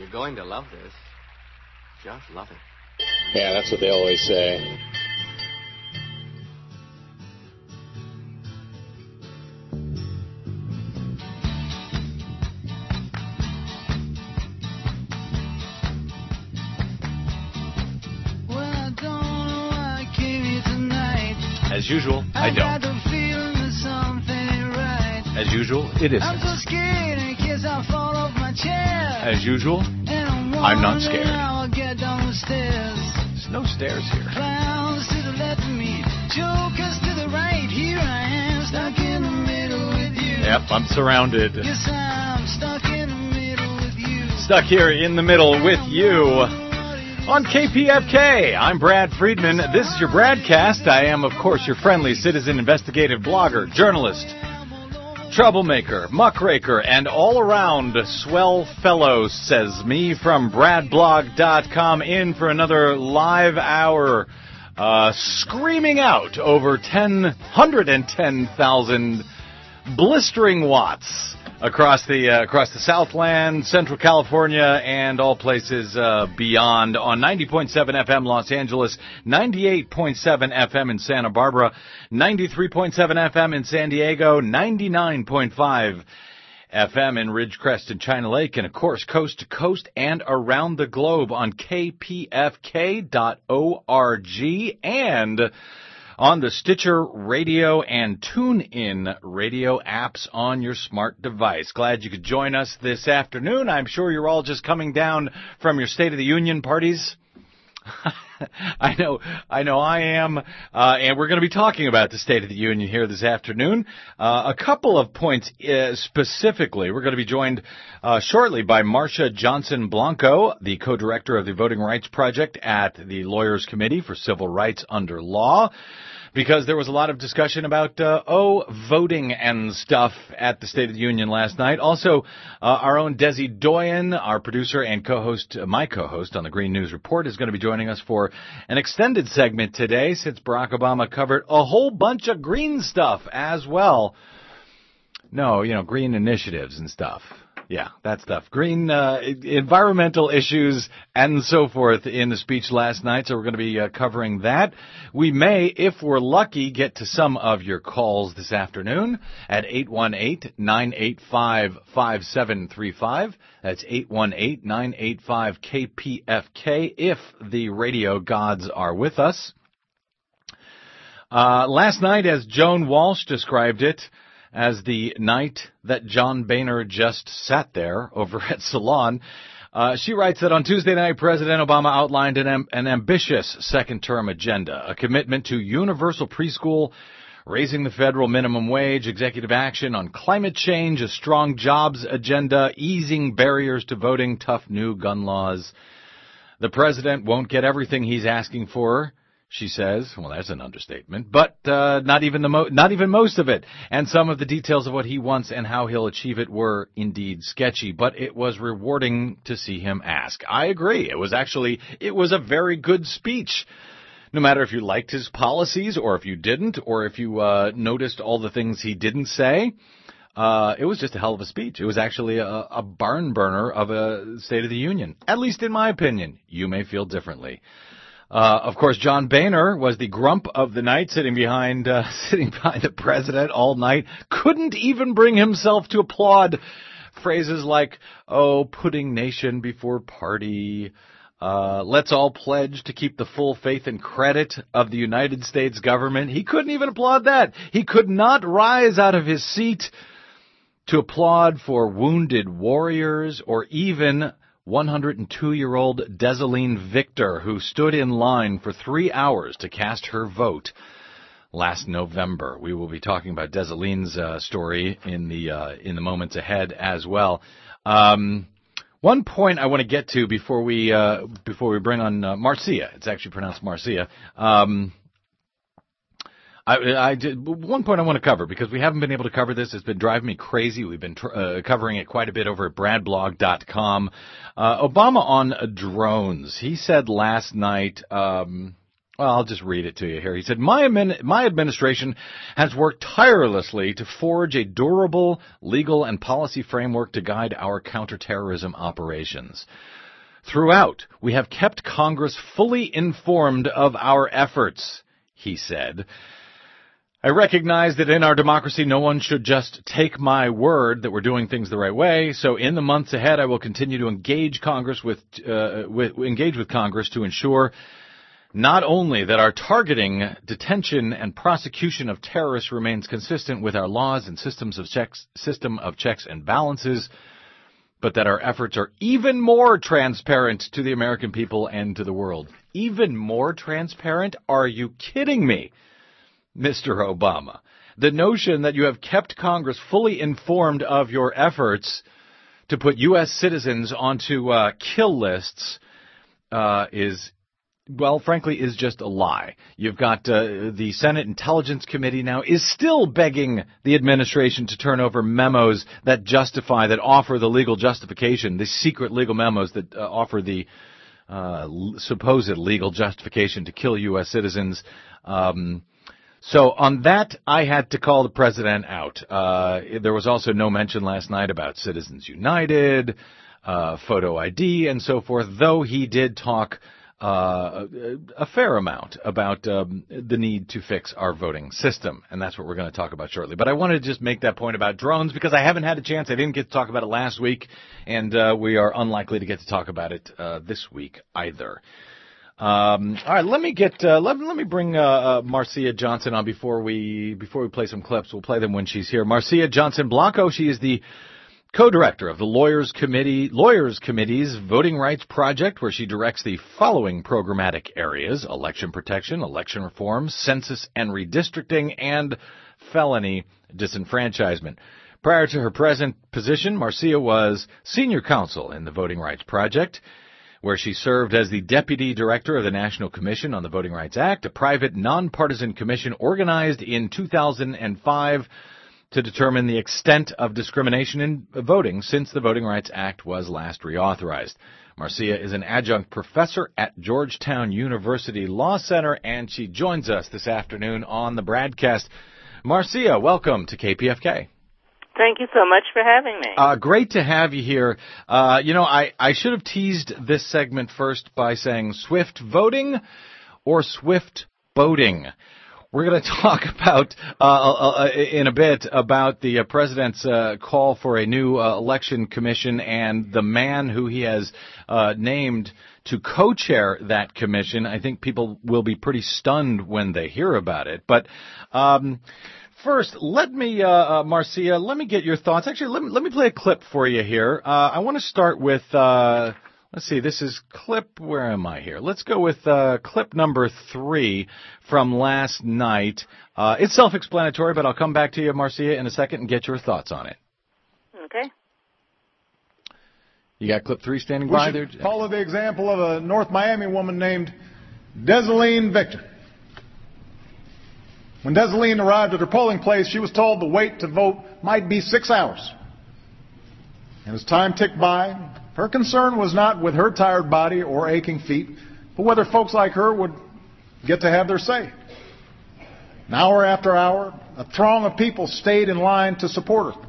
You're going to love this. Just love it. Yeah, that's what they always say. As usual, I don't. As usual, it isn't. As usual, I'm not scared. There's no stairs here. Yep, I'm surrounded. Stuck here in the middle with you on KPFK. I'm Brad Friedman. This is your broadcast. I am, of course, your friendly citizen investigative blogger, journalist, troublemaker, muckraker, and all around swell fellow, says me from BradBlog.com in for another live hour. Uh, screaming out over 10, 110,000 blistering watts across the uh, across the Southland, Central California, and all places uh, beyond on 90.7 FM Los Angeles, 98.7 FM in Santa Barbara, 93.7 FM in San Diego, 99.5 FM in Ridgecrest and China Lake, and of course coast to coast and around the globe on kpfk.org and on the Stitcher Radio and TuneIn Radio apps on your smart device. Glad you could join us this afternoon. I'm sure you're all just coming down from your State of the Union parties. I know, I know I am, uh, and we're going to be talking about the State of the Union here this afternoon. Uh, a couple of points uh, specifically. We're going to be joined uh, shortly by Marcia Johnson Blanco, the co-director of the Voting Rights Project at the Lawyers Committee for Civil Rights Under Law because there was a lot of discussion about uh, oh voting and stuff at the State of the Union last night. Also, uh, our own Desi Doyen, our producer and co-host, uh, my co-host on the Green News Report, is going to be joining us for an extended segment today, since Barack Obama covered a whole bunch of green stuff as well. No, you know, green initiatives and stuff. Yeah, that stuff. Green, uh, environmental issues and so forth in the speech last night, so we're going to be uh, covering that. We may, if we're lucky, get to some of your calls this afternoon at 818-985-5735. That's 818-985-KPFK if the radio gods are with us. Uh, last night, as Joan Walsh described it, as the night that John Boehner just sat there over at Salon. Uh, she writes that on Tuesday night, President Obama outlined an, am- an ambitious second term agenda, a commitment to universal preschool, raising the federal minimum wage, executive action on climate change, a strong jobs agenda, easing barriers to voting, tough new gun laws. The president won't get everything he's asking for, she says. Well, that's an understatement, but uh, not even the mo- not even most of it. And some of the details of what he wants and how he'll achieve it were indeed sketchy, but it was rewarding to see him ask. I agree. It was actually it was a very good speech. No matter if you liked his policies or if you didn't, or if you uh, noticed all the things he didn't say. Uh, it was just a hell of a speech. It was actually a, a barn burner of a State of the Union, at least in my opinion. You may feel differently. Uh, of course, John Boehner was the grump of the night, sitting behind uh, sitting behind the president all night. Couldn't even bring himself to applaud phrases like "oh, putting nation before party." Uh, let's all pledge to keep the full faith and credit of the United States government. He couldn't even applaud that. He could not rise out of his seat to applaud for wounded warriors or even 102 year old Desiline Victor, who stood in line for three hours to cast her vote last November. We will be talking about Desiline's uh, story in the uh, in the moments ahead as well. Um, one point I want to get to before we uh, before we bring on uh, Marcia. It's actually pronounced Marcia. Um, I, I did one point I want to cover because we haven't been able to cover this. It's been driving me crazy. We've been tr- uh, covering it quite a bit over at bradblog.com. Uh, Obama on drones. He said last night, um, Well, I'll just read it to you here. He said, my, my administration has worked tirelessly to forge a durable legal and policy framework to guide our counterterrorism operations. Throughout, we have kept Congress fully informed of our efforts, he said. I recognize that in our democracy, no one should just take my word that we're doing things the right way. So, in the months ahead, I will continue to engage Congress with, uh, with engage with Congress to ensure not only that our targeting, detention, and prosecution of terrorists remains consistent with our laws and systems of checks, system of checks and balances, but that our efforts are even more transparent to the American people and to the world. Even more transparent? Are you kidding me, Mr. Obama? The notion that you have kept Congress fully informed of your efforts to put U.S. citizens onto uh, kill lists uh, is well, frankly, is just a lie. You've got uh, the Senate Intelligence Committee now is still begging the administration to turn over memos that justify, that offer the legal justification, the secret legal memos that uh, offer the uh, supposed legal justification to kill U.S. citizens. Um, so on that, I had to call the president out. Uh, there was also no mention last night about Citizens United, uh, photo ID, and so forth. Though he did talk uh, a fair amount about um, the need to fix our voting system, and that's what we're going to talk about shortly. But I wanted to just make that point about drones because I haven't had a chance. I didn't get to talk about it last week, and uh, we are unlikely to get to talk about it uh, this week either. Um, all right, let me get uh, let, let me bring uh, uh, Marcia Johnson on before we before we play some clips. We'll play them when she's here. Marcia Johnson Blanco. She is the co-director of the Lawyers Committee, Lawyers Committee's Voting Rights Project, where she directs the following programmatic areas: election protection, election reform, census and redistricting, and felony disenfranchisement. Prior to her present position, Marcia was senior counsel in the Voting Rights Project, where she served as the deputy director of the National Commission on the Voting Rights Act, a private nonpartisan commission organized in 2005 to determine the extent of discrimination in voting since the Voting Rights Act was last reauthorized. Marcia is an adjunct professor at Georgetown University Law Center, and she joins us this afternoon on the broadcast. Marcia, welcome to KPFK. Thank you so much for having me. Uh, great to have you here. Uh, you know, I, I should have teased this segment first by saying swift voting or swift boating. We're going to talk about uh, uh, uh, in a bit about the uh, president's call for a new election commission and the man who he has named to co-chair that commission. I think people will be pretty stunned when they hear about it. But um, first, let me, Marcia, let me get your thoughts. Actually, let me let me play a clip for you here. I want to start with. Let's see, this is clip, where am I here? Let's go with uh, clip number three from last night. Uh, it's self-explanatory, but I'll come back to you, Marcia, in a second and get your thoughts on it. Okay. You got clip three standing we by there? Follow the example of a North Miami woman named Desiline Victor. When Desiline arrived at her polling place, she was told the wait to vote might be six hours. And as time ticked by, her concern was not with her tired body or aching feet, but whether folks like her would get to have their say. Hour after hour, a throng of people stayed in line to support her.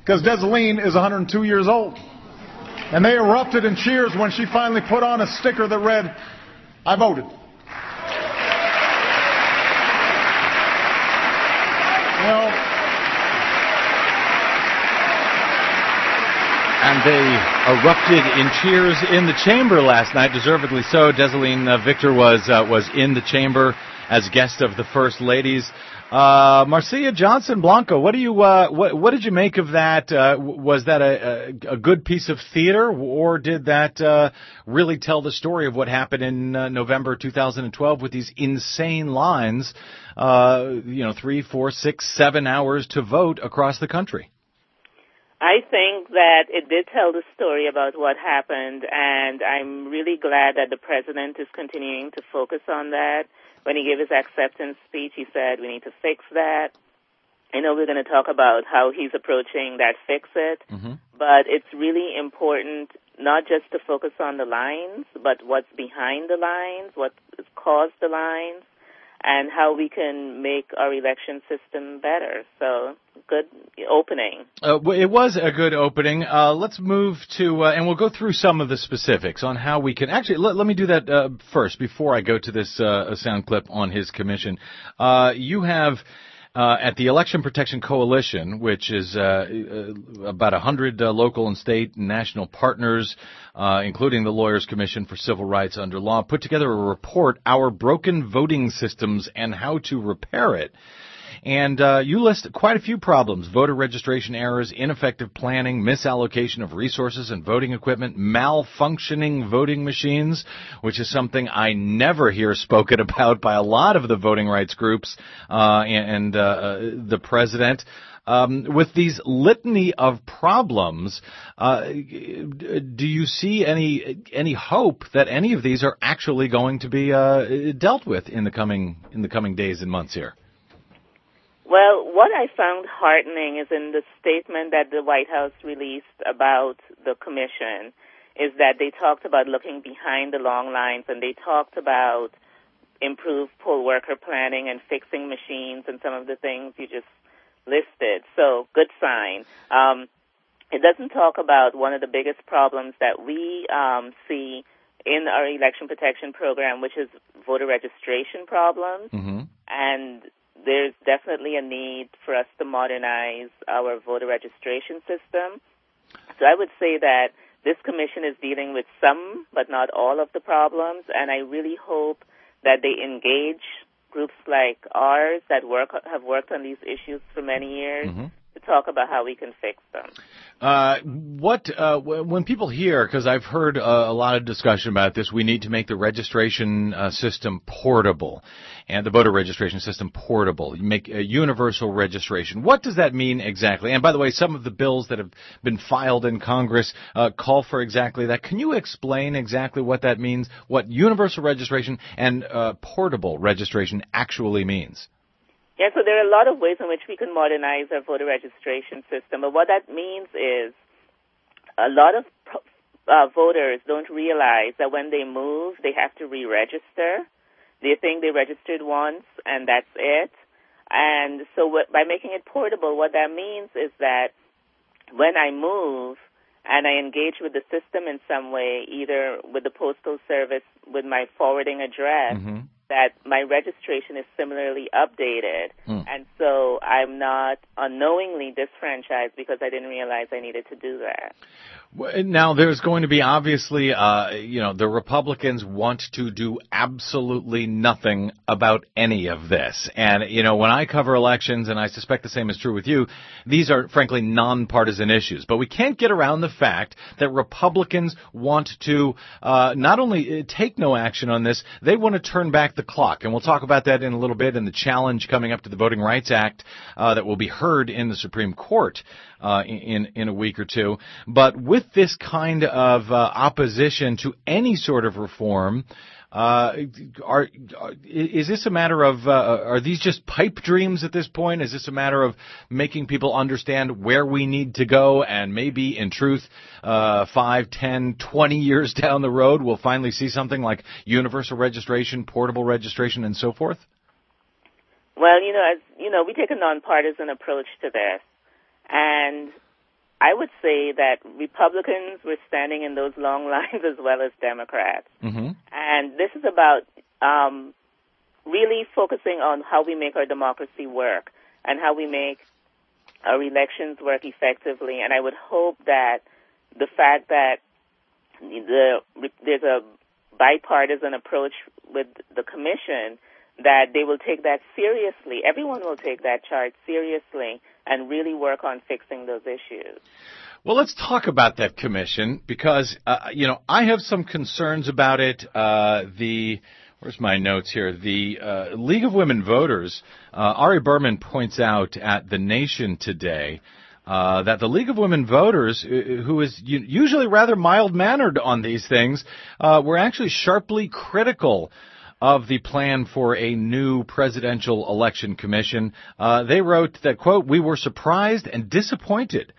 Because Desiline is 102 years old. And they erupted in cheers when she finally put on a sticker that read, I voted. Well, And they erupted in cheers in the chamber last night, deservedly so. Desiline uh, Victor was uh, was in the chamber as guest of the first ladies. Uh, Marcia Johnson Blanco, what do you uh, what what did you make of that? Uh, was that a, a, a good piece of theater, or did that uh, really tell the story of what happened in uh, November 2012 with these insane lines? Uh, you know, three, four, six, seven hours to vote across the country. I think that it did tell the story about what happened, and I'm really glad that the president is continuing to focus on that. When he gave his acceptance speech, he said we need to fix that. I know we're going to talk about how he's approaching that fix it, mm-hmm. but it's really important not just to focus on the lines, but what's behind the lines, what caused the lines, and how we can make our election system better. So, good opening. Uh, it was a good opening. Uh, let's move to, uh, and we'll go through some of the specifics on how we can. Actually, let, let me do that uh, first before I go to this uh, sound clip on his commission. Uh, you have uh, at the Election Protection Coalition, which is uh, uh about 100 uh, local and state and national partners, uh, including the Lawyers Commission for Civil Rights Under Law, put together a report, Our Broken Voting Systems and How to Repair It. And uh, you list quite a few problems voter registration errors, ineffective planning, misallocation of resources and voting equipment, malfunctioning voting machines, which is something I never hear spoken about by a lot of the voting rights groups uh, and uh, uh, the president. Um, with these litany of problems, uh, do you see any any hope that any of these are actually going to be uh, dealt with in the coming in the coming days and months here? Well, what I found heartening is in the statement that the White House released about the commission is that they talked about looking behind the long lines and they talked about improved poll worker planning and fixing machines and some of the things you just listed. So, good sign. Um, it doesn't talk about one of the biggest problems that we um, see in our election protection program, which is voter registration problems. Mm-hmm. And there's definitely a need for us to modernize our voter registration system. So I would say that this commission is dealing with some, but not all of the problems, and I really hope that they engage groups like ours that work have worked on these issues for many years mm-hmm talk about how we can fix them. Uh, what uh, when people hear, because I've heard a, a, lot of discussion about this, we need to make the registration uh, system portable, and the voter registration system portable. Make a universal registration. What does that mean exactly? And by the way, some of the bills that have been filed in Congress uh, call for exactly that. Can you explain exactly what that means? What universal registration and uh, portable registration actually means? Yeah, so there are a lot of ways in which we can modernize our voter registration system. But what that means is a lot of uh, voters don't realize that when they move, they have to re-register. They think they registered once and that's it. And so what, by making it portable, what that means is that when I move and I engage with the system in some way, either with the postal service, with my forwarding address, mm-hmm that my registration is similarly updated. Mm. And so I'm not unknowingly disfranchised because I didn't realize I needed to do that. Now, there's going to be obviously, uh, you know, the Republicans want to do absolutely nothing about any of this. And, you know, when I cover elections, and I suspect the same is true with you, these are frankly nonpartisan issues. But we can't get around the fact that Republicans want to uh, not only uh, take no action on this, they want to turn back the clock. And we'll talk about that in a little bit in the challenge coming up to the Voting Rights Act uh, that will be heard in the Supreme Court uh, in in a week or two. But with this kind of uh, opposition to any sort of reform, uh, are, is this a matter of uh, are these just pipe dreams at this point? Is this a matter of making people understand where we need to go, and maybe in truth, uh, five, ten, twenty years down the road, we'll finally see something like universal registration, portable registration, and so forth? Well, you know, as you know, we take a nonpartisan approach to this. And I would say that Republicans were standing in those long lines as well as Democrats. Mm-hmm. And this is about um, really focusing on how we make our democracy work and how we make our elections work effectively. And I would hope that the fact that the, there's a bipartisan approach with the commission that they will take that seriously. Everyone will take that charge seriously and really work on fixing those issues. Well, let's talk about that commission because, uh, you know, I have some concerns about it. Uh, the, where's my notes here? The uh, League of Women Voters, uh, Ari Berman points out at The Nation today uh, that the League of Women Voters, uh, who is usually rather mild mannered on these things, uh, were actually sharply critical of the plan for a new presidential election commission. Uh, they wrote that, quote, we were surprised and disappointed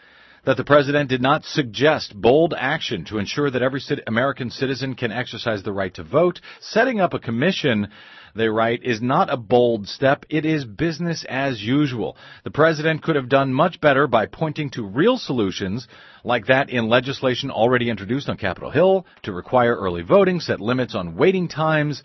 that the president did not suggest bold action to ensure that every American citizen can exercise the right to vote. Setting up a commission they write, is not a bold step. It is business as usual. The president could have done much better by pointing to real solutions like that in legislation already introduced on Capitol Hill to require early voting, set limits on waiting times,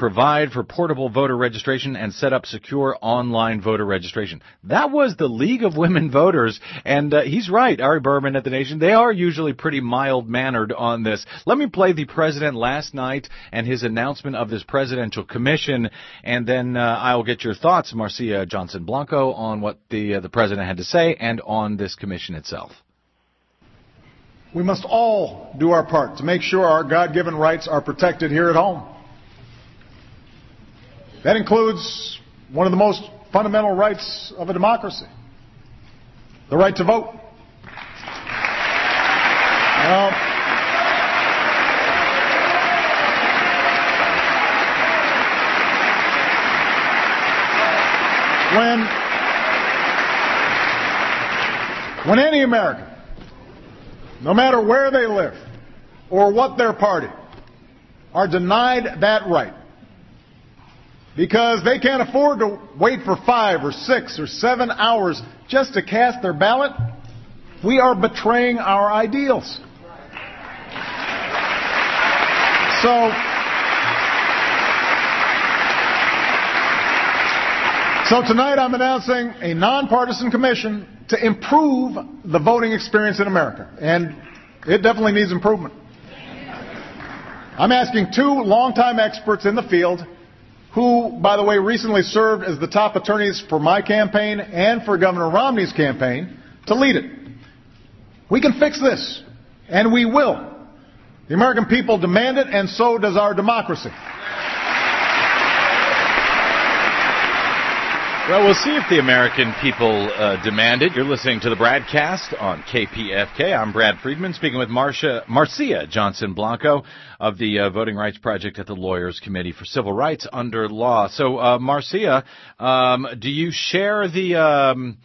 provide for portable voter registration and set up secure online voter registration. That was the League of Women Voters, and uh, he's right, Ari Berman at the Nation. They are usually pretty mild mannered on this. Let me play the president last night and his announcement of this presidential commission, and then uh, I'll get your thoughts, Marcia Johnson Blanco, on what the uh, the president had to say and on this commission itself. We must all do our part to make sure our God given rights are protected here at home. That includes one of the most fundamental rights of a democracy the right to vote. Now, when, when any American, no matter where they live or what their party, are denied that right, because they can't afford to wait for five or six or seven hours just to cast their ballot, we are betraying our ideals. So, so tonight I'm announcing a nonpartisan commission to improve the voting experience in America. And it definitely needs improvement. I'm asking two longtime experts in the field who, by the way, recently served as the top attorneys for my campaign and for Governor Romney's campaign, to lead it. We can fix this, and we will. The American people demand it, and so does our democracy. Well, we'll see if the American people uh, demand it. You're listening to the broadcast on KPFK. I'm Brad Friedman, speaking with Marcia, Marcia Johnson Blanco of the uh, Voting Rights Project at the Lawyers Committee for Civil Rights Under Law. So, uh, Marcia, um, do you share the? Um,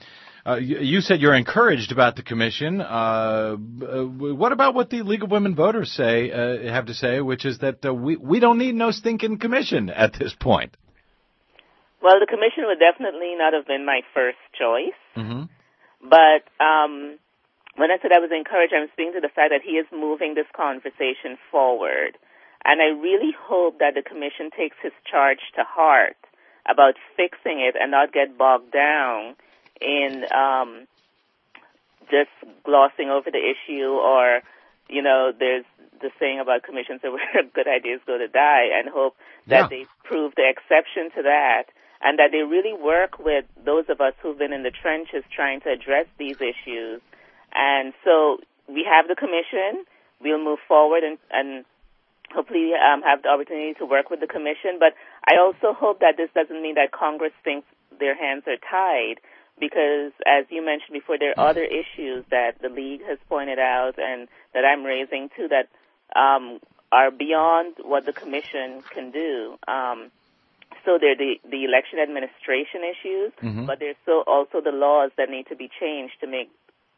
uh, you, you, said you're encouraged about the commission. Uh, what about what the League of Women Voters say uh, have to say, which is that uh, we we don't need no stinking commission at this point? Well, the commission would definitely not have been my first choice. Mm-hmm. But um, when I said I was encouraged, I'm speaking to the fact that he is moving this conversation forward. And I really hope that the commission takes his charge to heart about fixing it and not get bogged down in um, just glossing over the issue or, you know, there's the saying about commissions that where good ideas go to die and hope that yeah. they prove the exception to that and that they really work with those of us who've been in the trenches trying to address these issues. And so we have the commission. We'll move forward and, and hopefully um, have the opportunity to work with the commission. But I also hope that this doesn't mean that Congress thinks their hands are tied because as you mentioned before, there are other issues that the league has pointed out and that I'm raising too that um, are beyond what the commission can do. Um, so there are the, the election administration issues, mm-hmm. but there's so also the laws that need to be changed to make,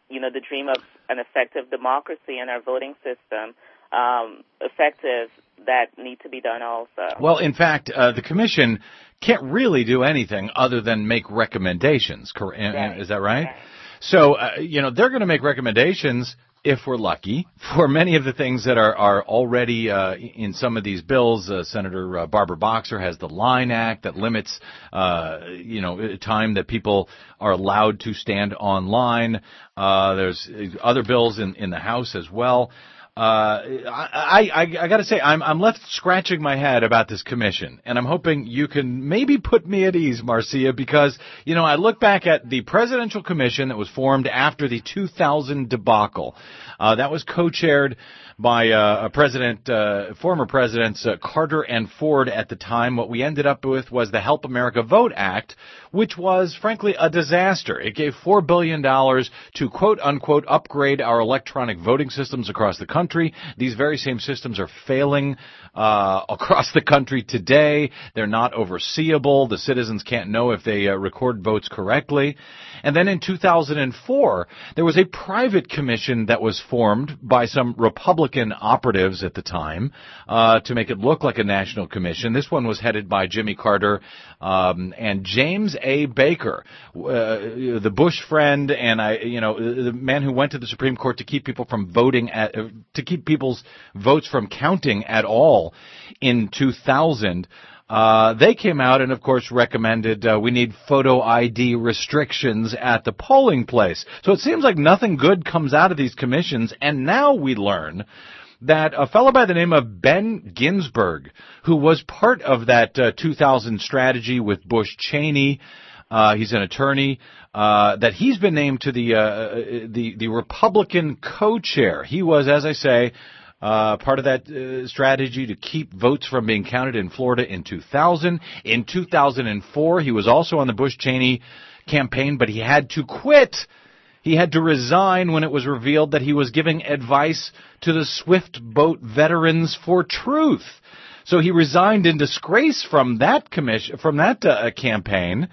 you know, the dream of an effective democracy and our voting system um, effective that need to be done also. Well, in fact, uh, the commission can't really do anything other than make recommendations. Right. Is that right? right. So, uh, you know, they're going to make recommendations if we're lucky, for many of the things that are, are already uh, in some of these bills. Uh, Senator uh, Barbara Boxer has the Line Act that limits, uh, you know, time that people are allowed to stand online. Uh, there's other bills in, in the House as well. Uh, I, I, I gotta say, I'm, I'm left scratching my head about this commission, and I'm hoping you can maybe put me at ease, Marcia, because, you know, I look back at the presidential commission that was formed after the 2000 debacle. Uh, that was co-chaired by uh, President, uh, former presidents uh, Carter and Ford at the time. What we ended up with was the Help America Vote Act, which was frankly a disaster. It gave four billion dollars to quote unquote upgrade our electronic voting systems across the country country. These very same systems are failing uh, across the country today. They're not overseeable. The citizens can't know if they uh, record votes correctly. And then in 2004, there was a private commission that was formed by some Republican operatives at the time uh, to make it look like a national commission. This one was headed by Jimmy Carter um, and James A. Baker, uh, the Bush friend, and I, you know, the man who went to the Supreme Court to keep people from voting at, uh, to keep people's votes from counting at all in 2000. Uh, they came out and, of course, recommended uh, we need photo ID restrictions at the polling place. So it seems like nothing good comes out of these commissions, and now we learn that a fellow by the name of Ben Ginsberg, who was part of that uh, 2000 strategy with Bush Cheney, uh, he's an attorney. Uh, that he's been named to the uh, the the Republican co-chair. He was, as I say, uh, part of that uh, strategy to keep votes from being counted in Florida in 2000. In 2004, he was also on the Bush Cheney campaign, but he had to quit. He had to resign when it was revealed that he was giving advice to the Swift Boat Veterans for Truth. So he resigned in disgrace from that commission, from that uh, campaign.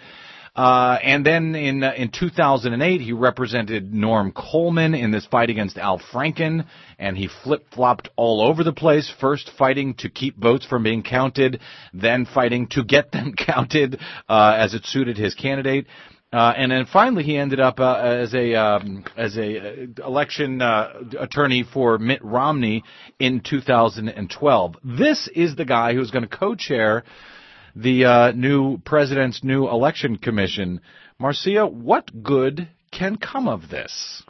Uh, and then in uh, in 2008, he represented Norm Coleman in this fight against Al Franken, and he flip flopped all over the place. First fighting to keep votes from being counted, then fighting to get them counted uh, as it suited his candidate. Uh, and then finally, he ended up uh, as a um, as a uh, election uh, attorney for Mitt Romney in 2012. This is the guy who's going to co-chair the uh, new president's new election commission. Marcia, what good can come of this?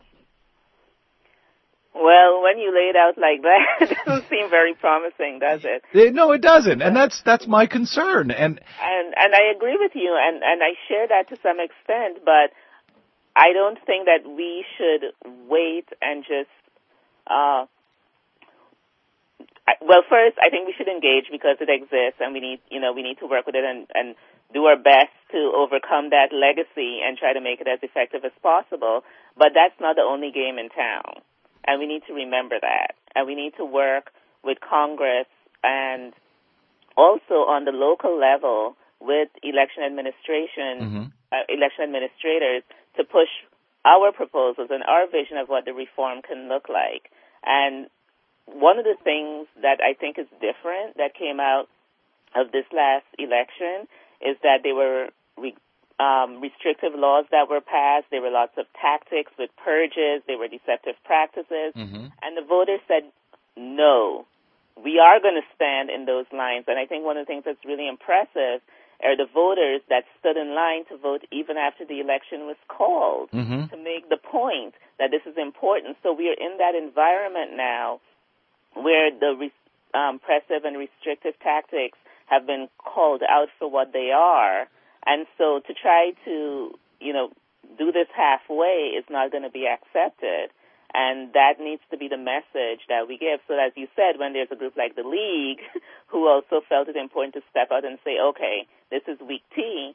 Well, when you lay it out like that, it doesn't seem very promising, does it? it? No, it doesn't, and that's that's my concern. And and and I agree with you, and and I share that to some extent, but I don't think that we should wait and just uh, I, well, first, I think we should engage because it exists, and we need, you know, we need to work with it and, and do our best to overcome that legacy and try to make it as effective as possible. But that's not the only game in town, and we need to remember that, and we need to work with Congress and also on the local level with election administration, mm-hmm. uh, election administrators to push our proposals and our vision of what the reform can look like. And one of the things that I think is different that came out of this last election is that there were re- um, restrictive laws that were passed. There were lots of tactics with purges. There were deceptive practices. Mm-hmm. And the voters said, no, we are going to stand in those lines. And I think one of the things that's really impressive are the voters that stood in line to vote even after the election was called mm-hmm. to make the point that this is important. So we are in that environment now where the um, repressive and restrictive tactics have been called out for what they are. And so to try to, you know, do this halfway is not going to be accepted. And that needs to be the message that we give. So as you said, when there's a group like the League who also felt it important to step out and say, okay, this is weak tea,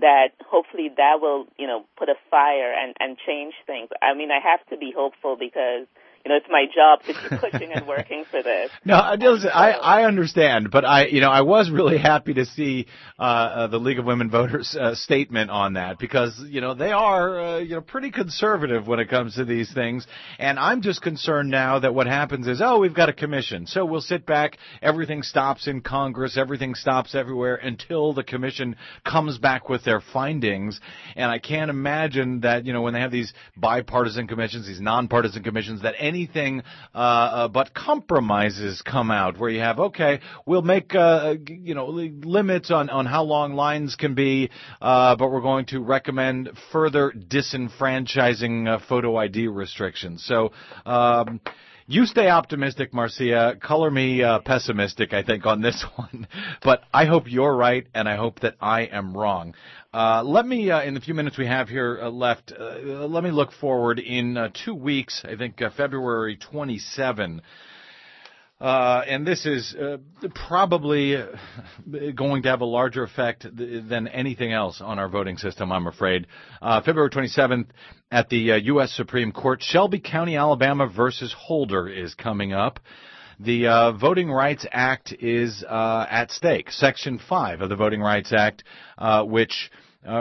that hopefully that will, you know, put a fire and, and change things. I mean, I have to be hopeful because – you know, it's my job to keep pushing and working for this. No, listen, I I understand, but I you know I was really happy to see uh, uh, the League of Women Voters uh, statement on that because you know they are uh, you know pretty conservative when it comes to these things, and I'm just concerned now that what happens is oh we've got a commission, so we'll sit back, everything stops in Congress, everything stops everywhere until the commission comes back with their findings, and I can't imagine that you know when they have these bipartisan commissions, these nonpartisan commissions, that any anything uh, uh, but compromises come out, where you have okay, we'll make uh, you know limits on on how long lines can be, uh, but we're going to recommend further disenfranchising uh, photo ID restrictions. So. Um, you stay optimistic, Marcia. Color me uh, pessimistic, I think, on this one. But I hope you're right, and I hope that I am wrong. Uh, let me, uh, in the few minutes we have here uh, left, uh, let me look forward. In uh, two weeks, I think February 27. Uh, and this is uh, probably uh, going to have a larger effect th- than anything else on our voting system, I'm afraid. Uh, February 27th at the U.S. Uh, Supreme Court, Shelby County, Alabama versus Holder is coming up. The uh, Voting Rights Act is at stake. Section 5 of the Voting Rights Act, which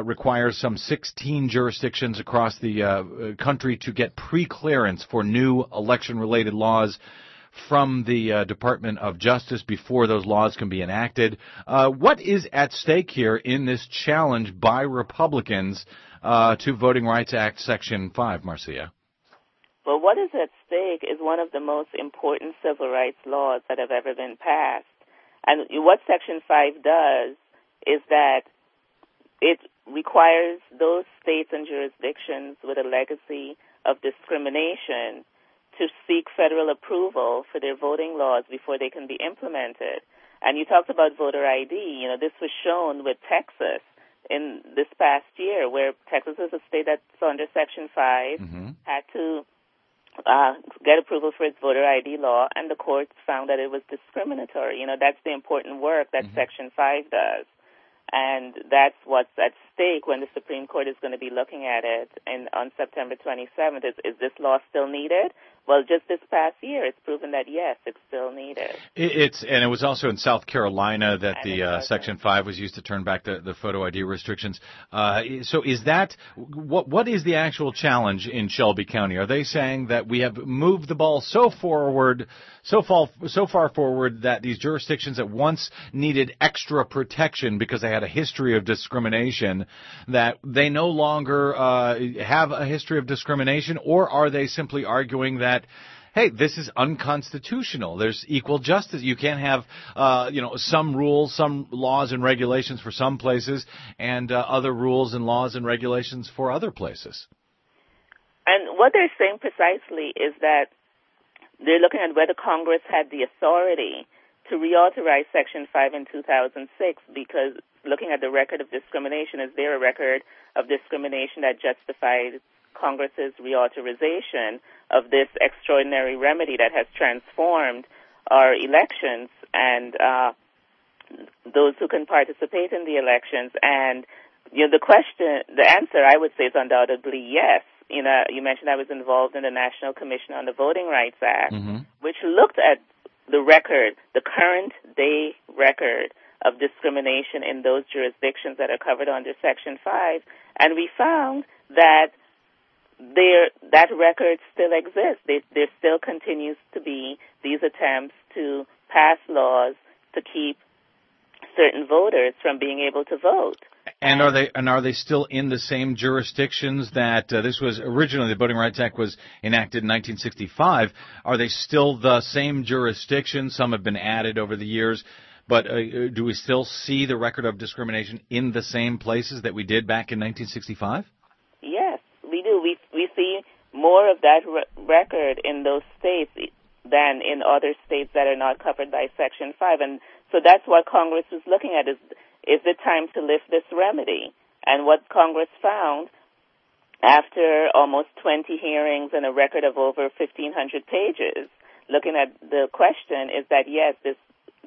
requires some 16 jurisdictions across the country to get pre-clearance for new election-related laws from the uh, Department of Justice before those laws can be enacted. Uh, what is at stake here in this challenge by Republicans uh, to Voting Rights Act Section 5, Marcia? Well, what is at stake is one of the most important civil rights laws that have ever been passed. And what Section 5 does is that it requires those states and jurisdictions with a legacy of discrimination to seek federal approval for their voting laws before they can be implemented. And you talked about voter ID. You know, this was shown with Texas in this past year, where Texas is a state that's under Section 5, mm-hmm. had to uh, get approval for its voter ID law, and the courts found that it was discriminatory. You know, that's the important work that mm-hmm. Section 5 does. And that's what's at stake when the Supreme Court is going to be looking at it in, on September 27th. Is, is this law still needed? Well, just this past year, it's proven that yes, it's still needed. It's and it was also in South Carolina that the uh, Section Five was used to turn back the, the photo ID restrictions. Uh, so, is that what? What is the actual challenge in Shelby County? Are they saying that we have moved the ball so forward, so far, so far forward that these jurisdictions that once needed extra protection because they had a history of discrimination, that they no longer uh, have a history of discrimination, or are they simply arguing that that hey, this is unconstitutional. There's equal justice. You can't have, uh, you know, some rules, some laws and regulations for some places, and uh, other rules and laws and regulations for other places. And what they're saying precisely is that they're looking at whether Congress had the authority to reauthorize Section 5 in 2006 because looking at the record of discrimination, is there a record of discrimination that justified Congress's reauthorization of this extraordinary remedy that has transformed our elections and uh, those who can participate in the elections. And you know, the question, the answer, I would say, is undoubtedly yes. You know, you mentioned I was involved in the National Commission on the Voting Rights Act, mm-hmm. which looked at the record, the current day record of discrimination in those jurisdictions that are covered under Section 5, and we found that there that record still exists. There, there still continues to be these attempts to pass laws to keep certain voters from being able to vote. And are they and are they still in the same jurisdictions that uh, this was originally the Voting Rights Act was enacted in 1965? Are they still the same jurisdictions? Some have been added over the years, but uh, do we still see the record of discrimination in the same places that we did back in 1965? Yes, we do. We we see more of that re- record in those states than in other states that are not covered by Section 5. And so that's what Congress was looking at is, is it time to lift this remedy? And what Congress found after almost 20 hearings and a record of over 1,500 pages, looking at the question is that yes, this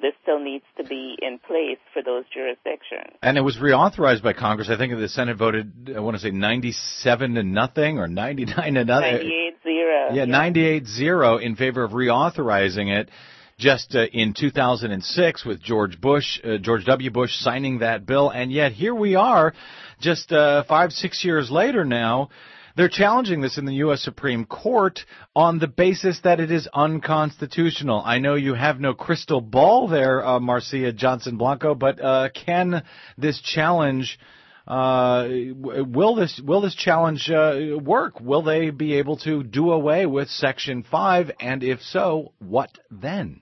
this still needs to be in place for those jurisdictions. And it was reauthorized by Congress. I think the Senate voted, I want to say 97 to nothing or 99 to nothing. 98 0. Yeah, yeah. 98 0 in favor of reauthorizing it just uh, in 2006 with George Bush, uh, George W. Bush signing that bill. And yet here we are just uh, five, six years later now they're challenging this in the U.S. Supreme Court on the basis that it is unconstitutional. I know you have no crystal ball there, uh, Marcia Johnson Blanco, but uh, can this challenge? Uh, will this will this challenge uh, work? Will they be able to do away with Section Five, and if so, what then?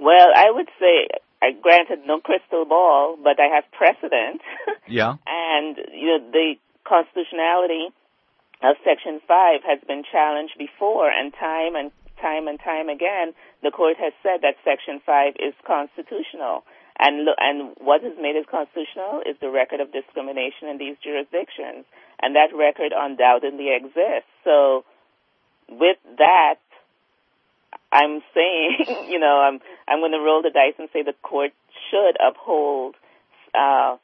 Well, I would say, I granted no crystal ball, but I have precedent. yeah. and you know the constitutionality of Section 5 has been challenged before, and time and time and time again, the court has said that Section 5 is constitutional. And, and what has made it constitutional is the record of discrimination in these jurisdictions. And that record undoubtedly exists. So, with that, I'm saying, you know, I'm I'm going to roll the dice and say the court should uphold uh,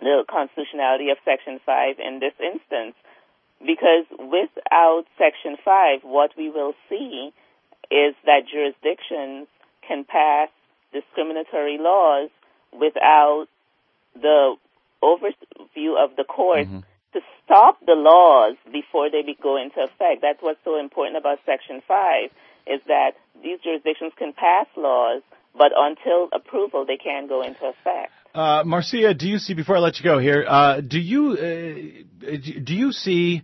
the constitutionality of Section 5 in this instance. Because without Section 5, what we will see is that jurisdictions can pass discriminatory laws without the overview of the court mm-hmm. to stop the laws before they go into effect. That's what's so important about Section 5 is that these jurisdictions can pass laws, but until approval, they can't go into effect. Uh, Marcia, do you see? Before I let you go here, uh, do you uh, do you see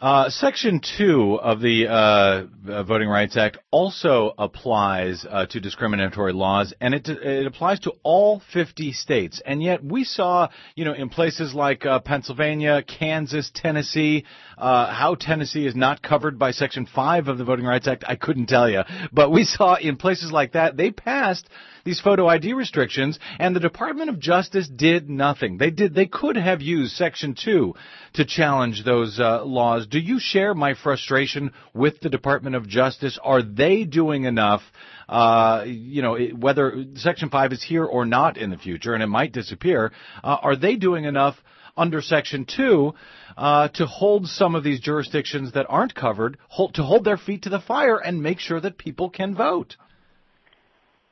uh, Section 2 of the uh, uh, Voting Rights Act also applies uh, to discriminatory laws, and it, it applies to all 50 states. And yet we saw, you know, in places like uh, Pennsylvania, Kansas, Tennessee, uh, how Tennessee is not covered by Section 5 of the Voting Rights Act, I couldn't tell you. But we saw in places like that, they passed these photo ID restrictions, and the Department of Justice did nothing. They did. They could have used Section 2 to challenge those uh, laws. Do you share my frustration with the Department of Justice? Are they doing enough? Uh, you know, whether Section 5 is here or not in the future, and it might disappear, uh, are they doing enough under Section 2 uh, to hold some of these jurisdictions that aren't covered, hold, to hold their feet to the fire and make sure that people can vote?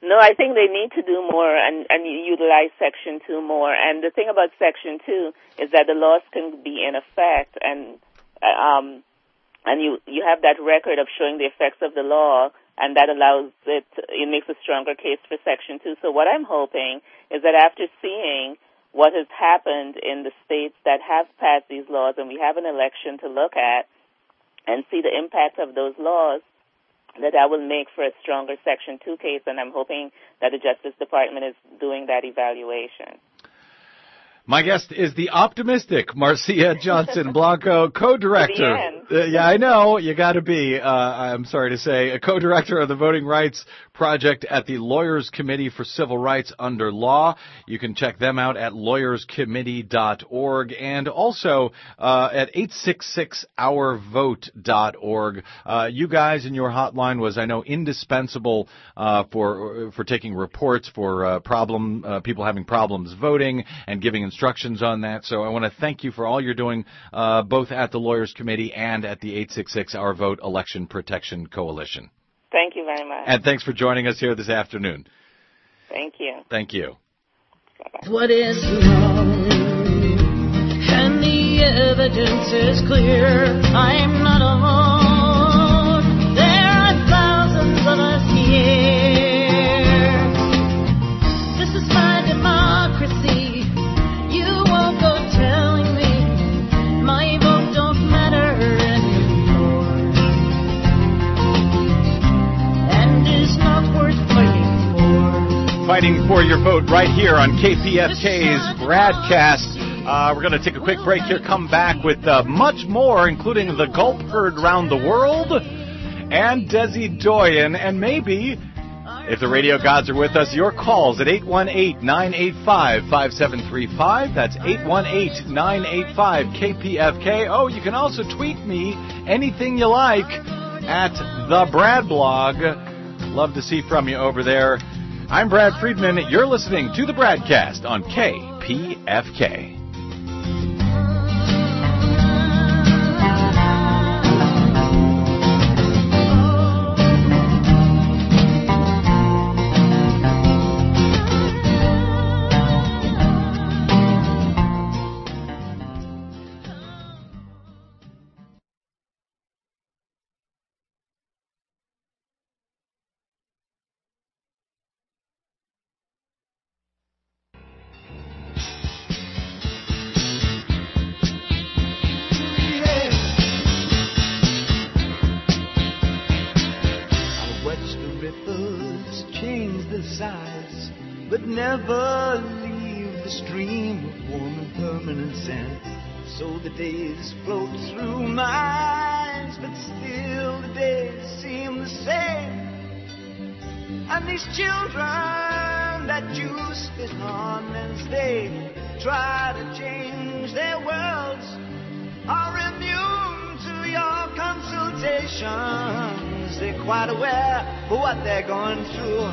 No, I think they need to do more and, and utilize Section 2 more. And the thing about Section 2 is that the laws can be in effect and, um, and you, you have that record of showing the effects of the law and that allows it, it makes a stronger case for Section 2. So what I'm hoping is that after seeing what has happened in the states that have passed these laws and we have an election to look at and see the impact of those laws, that that will make for a stronger Section 2 case, and I'm hoping that the Justice Department is doing that evaluation. My guest is the optimistic Marcia Johnson Blanco, co-director. Uh, yeah, I know you got to be. Uh, I'm sorry to say, a co-director of the Voting Rights Project at the Lawyers Committee for Civil Rights Under Law. You can check them out at lawyerscommittee.org and also uh, at 866ourvote.org. Uh, you guys and your hotline was, I know, indispensable uh, for for taking reports for uh, problem people having problems voting and giving instructions on that. So I want to thank you for all you're doing, uh, both at the Lawyers Committee and at the 866 Our Vote Election Protection Coalition. Thank you very much. And thanks for joining us here this afternoon. Thank you. Thank you. Bye-bye. What is wrong? And the evidence is clear. I'm not alone. Fighting for your vote right here on KPFK's BradCast. Uh, we're going to take a quick break here, come back with uh, much more, including the Gulp Heard Round the World and Desi Doyen, and maybe, if the radio gods are with us, your calls at 818-985-5735. That's 818-985-KPFK. Oh, you can also tweet me anything you like at the Brad blog. Love to see from you over there. I'm Brad Friedman. You're listening to the BradCast on KPFK. faces float through eyes but still the days seem the same. And these children that you spit on as they try to change their worlds are immune to your consultations. They're quite aware of what they're going through.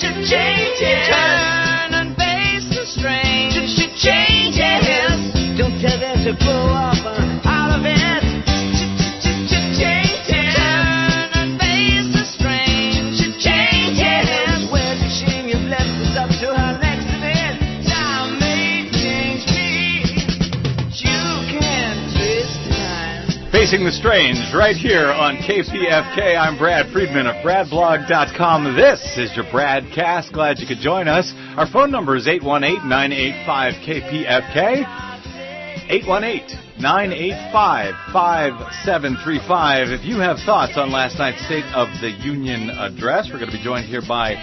Change, turn and face the strange uh. Facing the Strange right here on KPFK. I'm Brad Friedman of BradBlog.com. This is your Bradcast. Glad you could join us. Our phone number is 818-985-KPFK. 818-985-5735. If you have thoughts on last night's State of the Union address, we're going to be joined here by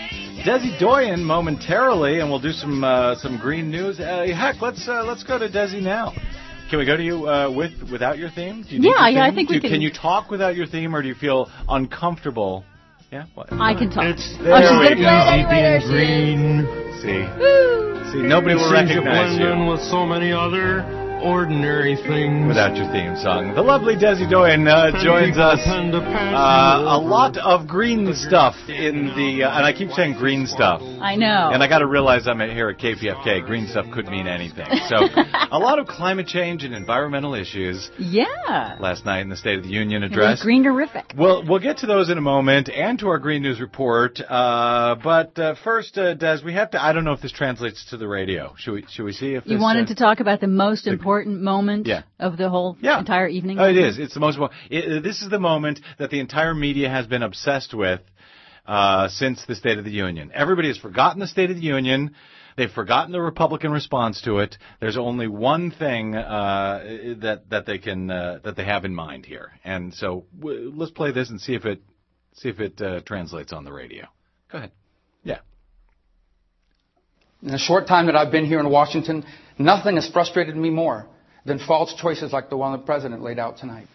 Desi Doyen momentarily, and we'll do some uh, some green news. Uh, heck, let's uh, let's go to Desi now. Can we go to you uh, with without your theme? Do you need Yeah, your yeah, I theme? think we can- Can you talk without your theme, or do you feel uncomfortable? Yeah. What? I can talk. It's oh, There gonna we go. easy anyway. Being green. See, Woo. see, nobody It will recognize blend in you with so many other ordinary things. without your theme song. The lovely Desi Doyen uh, joins us. tend to pass Uh, a lot of green stuff in the, uh, and I keep saying green stuff. I know. And I got to realize I'm here at KPFK. Green stuff could mean anything. So, a lot of climate change and environmental issues yeah. last night in the State of the Union It was address. greenific. Well, we'll get to those in a moment and to our Green News report. Uh, but uh, first, uh, Des, we have to. I don't know if this translates to the radio. Should we? Should we see if You this, wanted uh, to talk about the most important moment Yeah. of the whole Yeah. entire evening? Oh, it is. It's the most. It, this is the moment that the entire media has been obsessed with uh, since the State of the Union. Everybody has forgotten the State of the Union. They've forgotten the Republican response to it. There's only one thing uh, that that they can uh, that they have in mind here, and so w- let's play this and see if it see if it uh, translates on the radio. Go ahead. In the short time that I've been here in Washington, nothing has frustrated me more than false choices like the one the president laid out tonight.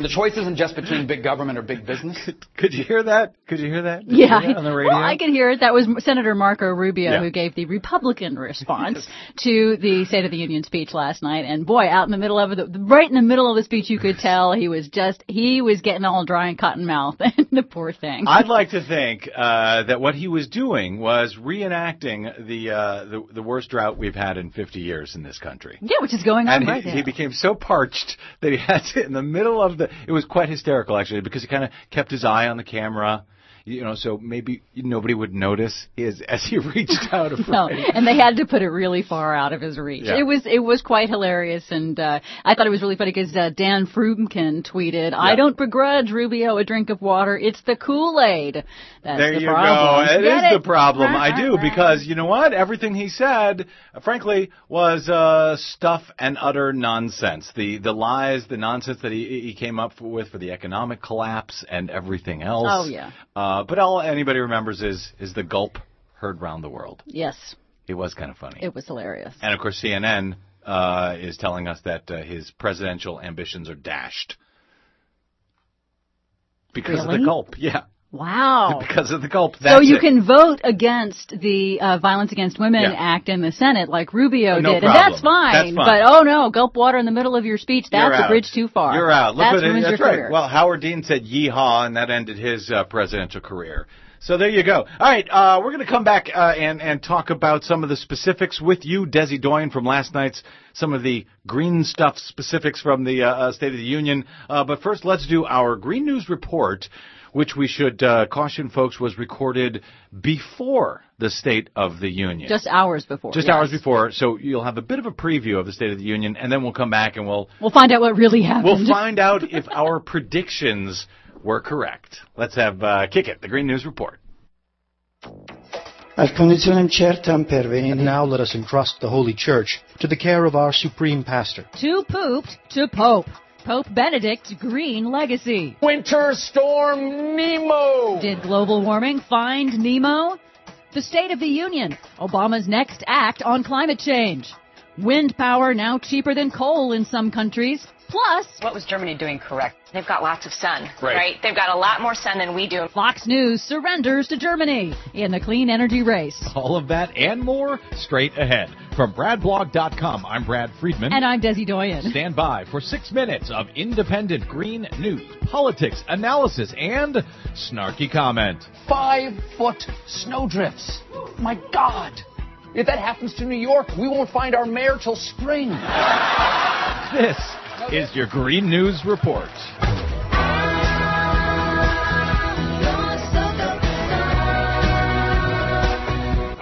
The choice isn't just between big government or big business. Could you hear that? Could you hear that? Did Yeah, hear that on the radio? well, I could hear it. That was Senator Marco Rubio Yeah. who gave the Republican response to the State of the Union speech last night. And boy, out in the middle of it, right in the middle of the speech, you could tell he was just he was getting all dry and cotton mouth. And the poor thing. I'd like to think uh, that what he was doing was reenacting the, uh, the the worst drought we've had in 50 years in this country. yeah, which is going on And right he, now. he became so parched that he had to, in the middle of the, it was quite hysterical actually, because he kind of kept his eye on the camera, you know, so maybe nobody would notice his, as he reached out. No, and they had to put it really far out of his reach. Yeah. It was it was quite hilarious, and uh, I thought it was really funny because uh, Dan Froomkin tweeted, "I don't begrudge Rubio a drink of water. It's the Kool Aid. That's there the you problem. go. It Get is the problem. I do Right, right, because you know what? Everything he said, frankly, was uh, stuff and utter nonsense. The the lies, the nonsense that he he came up with for the economic collapse and everything else. Oh, yeah. Uh, but all anybody remembers is is the gulp heard round the world. Yes, It was kind of funny. it was hilarious. and of course, CNN uh, is telling us that uh, his presidential ambitions are dashed because of the gulp. Yeah, Wow. because of the gulp. so you it. can vote against the uh, Violence Against Women Yeah. Act in the Senate, like Rubio No did, and that's fine. That's fine. But oh no, gulp water in the middle of your speech, that's a bridge too far. You're out. Look That's it, that's right. career. Well, Howard Dean said yeehaw, and that ended his uh, presidential career. So there you go. All right, uh, we're going to come back uh, and and talk about some of the specifics with you, Desi Doyen, from last night's some of the green stuff specifics from the uh, uh, State of the Union. Uh, but first, let's do our Green News report, which we should uh, caution folks was recorded before the State of the Union. just hours before. Just yes. hours before, so you'll have a bit of a preview of the State of the Union, and then we'll come back and we'll We'll find out what really happened. We'll find out if our predictions were correct. Let's have uh, kick it. The Green News Report. Ad cognitionem certam perveni. And now let us entrust the Holy Church to the care of our Supreme Pastor. Too pooped to Pope. Pope Benedict's green legacy. Winter Storm Nemo! Did global warming find Nemo? The State of the Union. Obama's next act on climate change. Wind power now cheaper than coal in some countries. Plus, what was Germany doing correct? They've got lots of sun, Right. right? They've got a lot more sun than we do. Fox News surrenders to Germany in the clean energy race. All of that and more straight ahead. From BradBlog.com, I'm Brad Friedman. And I'm Desi Doyen. Stand by for six minutes of independent green news, politics, analysis, and snarky comment. Five foot snowdrifts. My God. If that happens to New York, we won't find our mayor till spring. This is your Green News Report.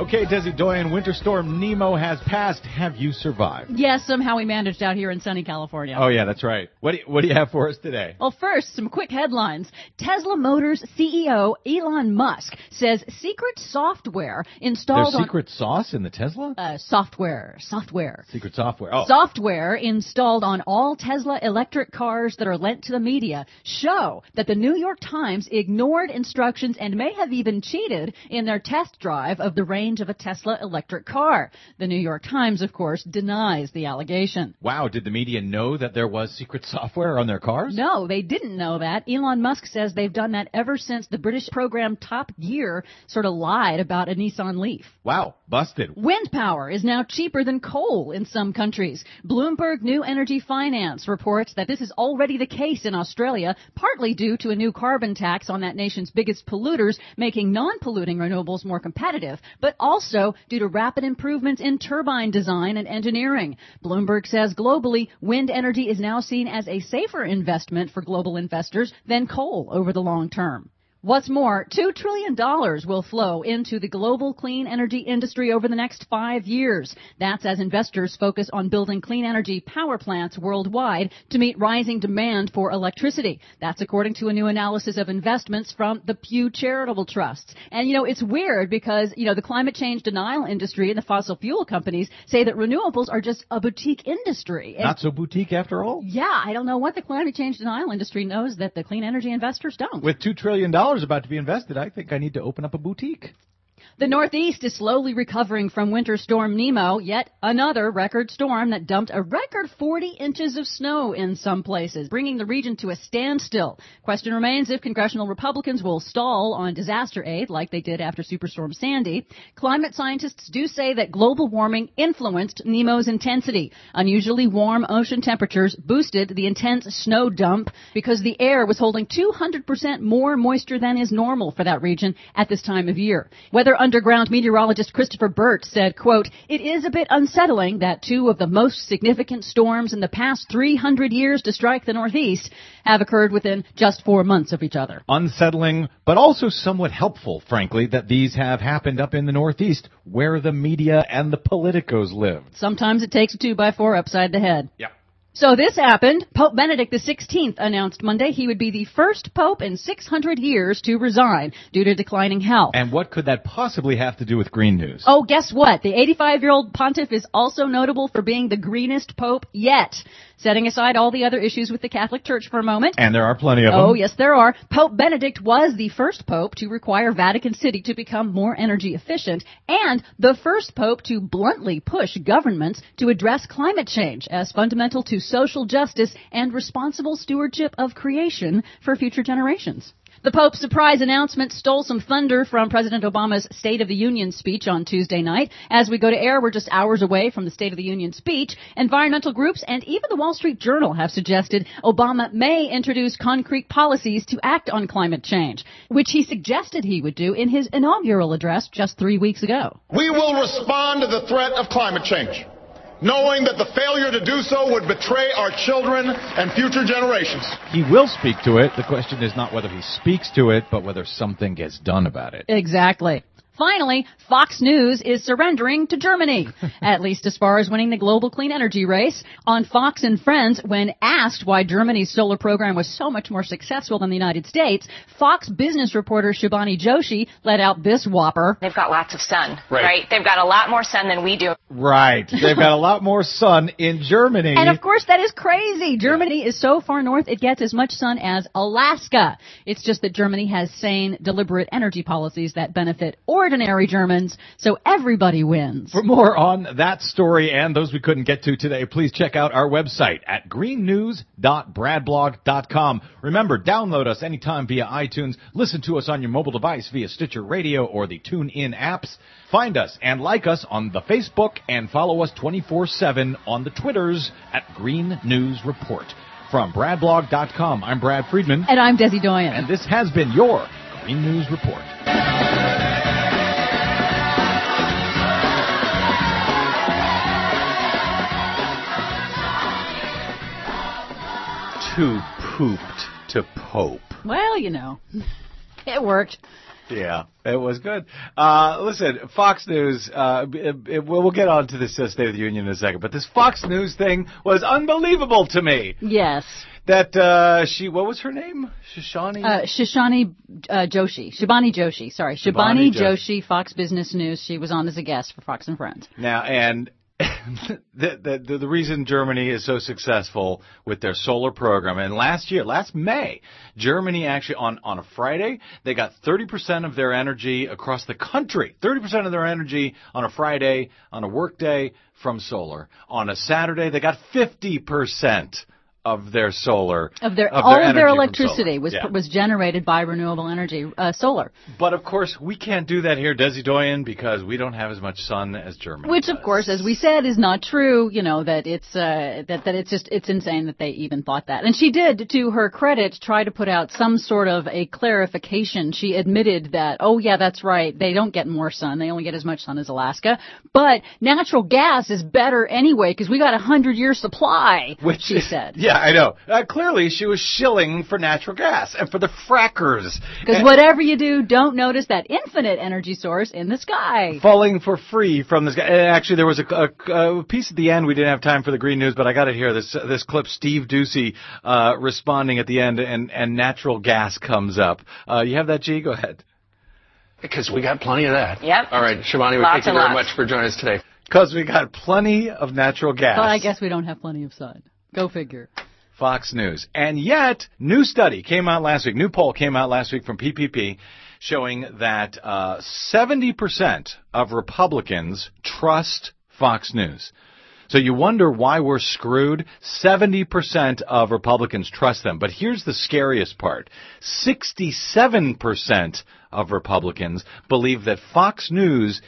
Okay, Desi Doyen, Winter Storm Nemo has passed. Have you survived? Yes, somehow we managed out here in sunny California. Oh yeah, that's right. What do you, what do you have for us today? Well, first, some quick headlines. Tesla Motors CEO Elon Musk says secret software installed There's secret sauce in the Tesla? uh, software, software. Secret software. Oh. Software installed on all Tesla electric cars that are lent to the media show that the New York Times ignored instructions and may have even cheated in their test drive of the range of a Tesla electric car. The New York Times, of course, denies the allegation. Wow, did the media know that there was secret software on their cars? No, they didn't know that. Elon Musk says they've done that ever since the British program Top Gear sort of lied about a Nissan Leaf. Wow, busted. Wind power is now cheaper than coal in some countries. Bloomberg New Energy Finance reports that this is already the case in Australia, partly due to a new carbon tax on that nation's biggest polluters, making non-polluting renewables more competitive, but also due to rapid improvements in turbine design and engineering. Bloomberg says globally, wind energy is now seen as a safer investment for global investors than coal over the long term. What's more, $2 trillion will flow into the global clean energy industry over the next five years. That's as investors focus on building clean energy power plants worldwide to meet rising demand for electricity. That's according to a new analysis of investments from the Pew Charitable Trusts. And you know, it's weird because, you know, the climate change denial industry and the fossil fuel companies say that renewables are just a boutique industry. And Not so boutique after all? yeah, I don't know what the climate change denial industry knows that the clean energy investors don't. With $2 trillion about to be invested, I think I need to open up a boutique. The Northeast is slowly recovering from Winter Storm Nemo, yet another record storm that dumped a record 40 inches of snow in some places, bringing the region to a standstill. Question remains if congressional Republicans will stall on disaster aid like they did after Superstorm Sandy. Climate scientists do say that global warming influenced Nemo's intensity. Unusually warm ocean temperatures boosted the intense snow dump because the air was holding 200% more moisture than is normal for that region at this time of year. Weather Underground meteorologist Christopher Burt said, quote, It is a bit unsettling that two of the most significant storms in the past 300 years to strike the Northeast have occurred within just four months of each other. Unsettling, but also somewhat helpful, frankly, that these have happened up in the Northeast, where the media and the politicos live. Sometimes it takes a two by four upside the head. Yeah. So this happened. Pope Benedict XVI announced Monday he would be the first pope in 600 years to resign due to declining health. And what could that possibly have to do with green news? Oh, guess what? The 85 year old pontiff is also notable for being the greenest pope yet. Setting aside all the other issues with the Catholic Church for a moment. And there are plenty of them. Oh, yes, there are. Pope Benedict was the first pope to require Vatican City to become more energy efficient and the first pope to bluntly push governments to address climate change as fundamental to social justice and responsible stewardship of creation for future generations. The Pope's surprise announcement stole some thunder from President Obama's State of the Union speech on Tuesday night. As we go to air, we're just hours away from the State of the Union speech. Environmental groups and even the Wall Street Journal have suggested Obama may introduce concrete policies to act on climate change, which he suggested he would do in his inaugural address just three weeks ago. We will respond to the threat of climate change, knowing that the failure to do so would betray our children and future generations. He will speak to it. The question is not whether he speaks to it, but whether something gets done about it. Exactly. Finally, Fox News is surrendering to Germany, at least as far as winning the global clean energy race. On Fox and Friends, when asked why Germany's solar program was so much more successful than the United States, Fox business reporter Shibani Joshi let out this whopper. They've got lots of sun, Right. right? They've got a lot more sun than we do. Right. They've got a lot more sun in Germany. And of course that is crazy. Germany is so far north it gets as much sun as Alaska. It's just that Germany has sane, deliberate energy policies that benefit ordinary Germans, so everybody wins. For more on that story and those we couldn't get to today, please check out our website at greennews.bradblog.com. Remember, download us anytime via iTunes, listen to us on your mobile device via Stitcher Radio or the TuneIn apps. Find us and like us on the Facebook and follow us 24-7 on the Twitters at Green News Report. From bradblog.com, I'm Brad Friedman. And I'm Desi Doyen. And this has been your Green News Report. Too pooped to pope. Well, you know, it worked. Yeah, it was good. Uh, listen, Fox News, uh, it, it, we'll get on to this uh, State of the Union in a second, but this Fox News thing was unbelievable to me. Yes. That, uh, she, what was her name? Shishani? Uh, Shishani uh, Joshi. Shibani Joshi, sorry. Shibani, Shibani Joshi. Joshi, Fox Business News. She was on as a guest for Fox and Friends. Now, and the, the the reason Germany is so successful with their solar program, and last year, last May, Germany actually on on a Friday they got 30% of their energy across the country, 30% of their energy on a Friday on a work day from solar. On a Saturday they got 50% of their solar Of their of all their of their electricity was Yeah. was generated by renewable energy, uh, solar. But of course, we can't do that here, Desi Doyen, because we don't have as much sun as Germany. Which, of course, as we said, is not true. You know that it's uh, that that it's just it's insane that they even thought that. And she did, to her credit, try to put out some sort of a clarification. She admitted that, oh yeah, that's right, they don't get more sun, they only get as much sun as Alaska. But natural gas is better anyway because we got a hundred year supply. Which she said. Yeah, I know. Uh, clearly, she was shilling for natural gas and for the frackers. Because whatever you do, don't notice that infinite energy source in the sky. Falling for free from this guy. And Actually, there was a, a, a piece at the end. We didn't have time for the green news, but I got it here. This this clip. Steve Doocy uh, responding at the end, and and natural gas comes up. Uh, you have that, G? Go ahead. Because we got plenty of that. Yep. All right, Shivani, we Lots thank you very lots. much for joining us today. Because we got plenty of natural gas. But I guess we don't have plenty of sun. Go figure. Fox News. And yet, new study came out last week, new poll came out last week from PPP showing that uh, 70% of Republicans trust Fox News. So you wonder why we're screwed. 70% of Republicans trust them. But here's the scariest part. 67% of Republicans believe that Fox News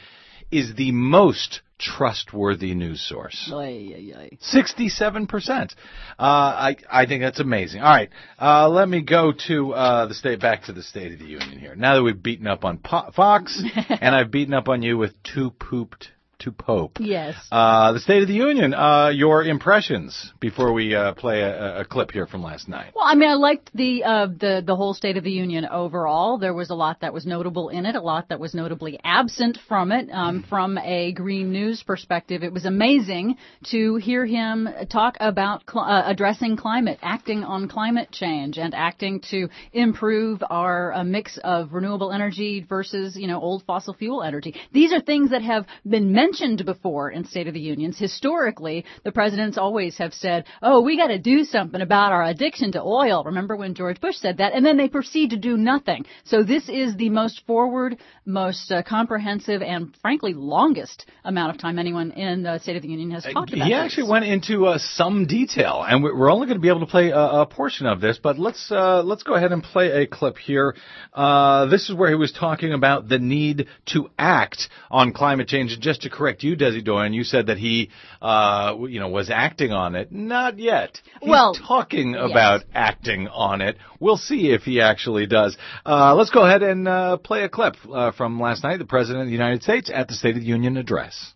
is the most trustworthy news source. Ay, ay, ay. Sixty-seven percent. Uh, I I think that's amazing. All right, uh, let me go to uh, the state back to the State of the Union here. Now that we've beaten up on po- Fox and I've beaten up on you with too pooped to Pope. Yes. Uh, the State of the Union. Uh, your impressions before we uh, play a, a clip here from last night. Well, I mean, I liked the uh, the the whole State of the Union overall. There was a lot that was notable in it, a lot that was notably absent from it. Um, from a Green News perspective, it was amazing to hear him talk about cl- uh, addressing climate, acting on climate change, and acting to improve our uh, mix of renewable energy versus you know old fossil fuel energy. These are things that have been mentioned before in State of the Unions. Historically, the presidents always have said, "Oh, we got to do something about our addiction to oil." Remember when George Bush said that, and then they proceed to do nothing. So this is the most forward, most uh, comprehensive, and frankly longest amount of time anyone in the State of the Union has talked about. He this. actually went into uh, some detail, and we- we're only going to be able to play a, a portion of this. But let's uh, let's go ahead and play a clip here. Uh, this is where he was talking about the need to act on climate change. Just to correct you, Desi Doyen, you said that he, uh, you know, was acting on it. Not yet. He's Well, talking yes. about acting on it. We'll see if he actually does. Uh, let's go ahead and uh, play a clip uh, from last night. The President of the United States at the State of the Union address.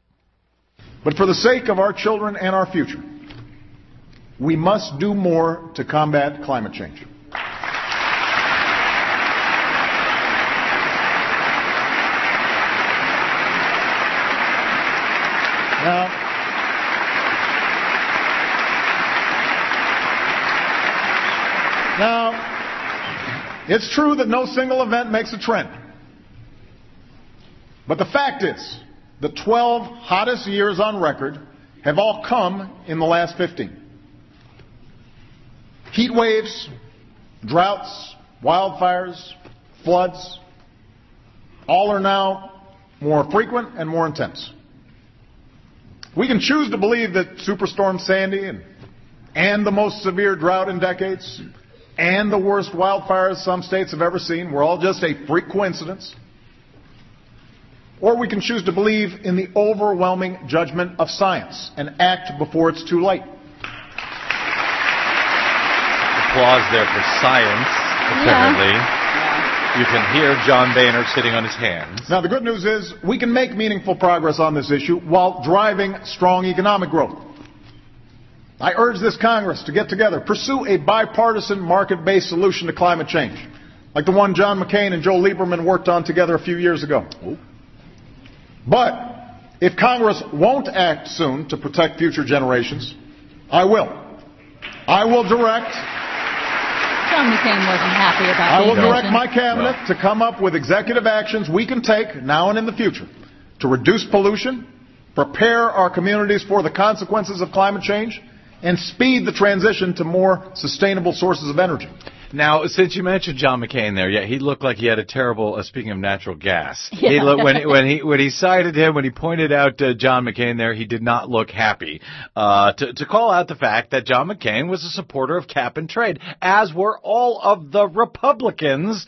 But for the sake of our children and our future, we must do more to combat climate change. Now, now, it's true that no single event makes a trend. But the fact is, the 12 hottest years on record have all come in the last 15. Heat waves, droughts, wildfires, floods, all are now more frequent, and more intense. We can choose to believe that Superstorm Sandy and, and the most severe drought in decades and the worst wildfires some states have ever seen were all just a freak coincidence. Or we can choose to believe in the overwhelming judgment of science and act before it's too late. Applause there for science, apparently. You can hear John Boehner sitting on his hands. Now, the good news is we can make meaningful progress on this issue while driving strong economic growth. I urge this Congress to get together, pursue a bipartisan market-based solution to climate change, like the one John McCain and Joe Lieberman worked on together a few years ago. But if Congress won't act soon to protect future generations, I will. I will direct John McCain wasn't happy about I will direct my cabinet to come up with executive actions we can take now and in the future to reduce pollution, prepare our communities for the consequences of climate change, and speed the transition to more sustainable sources of energy. Now, since you mentioned John McCain there, yeah, he looked like he had a terrible. Uh, speaking of natural gas, Yeah. he looked, when when he when he cited him, when he pointed out uh, John McCain there, he did not look happy. Uh, to to call out the fact that John McCain was a supporter of cap and trade, as were all of the Republicans,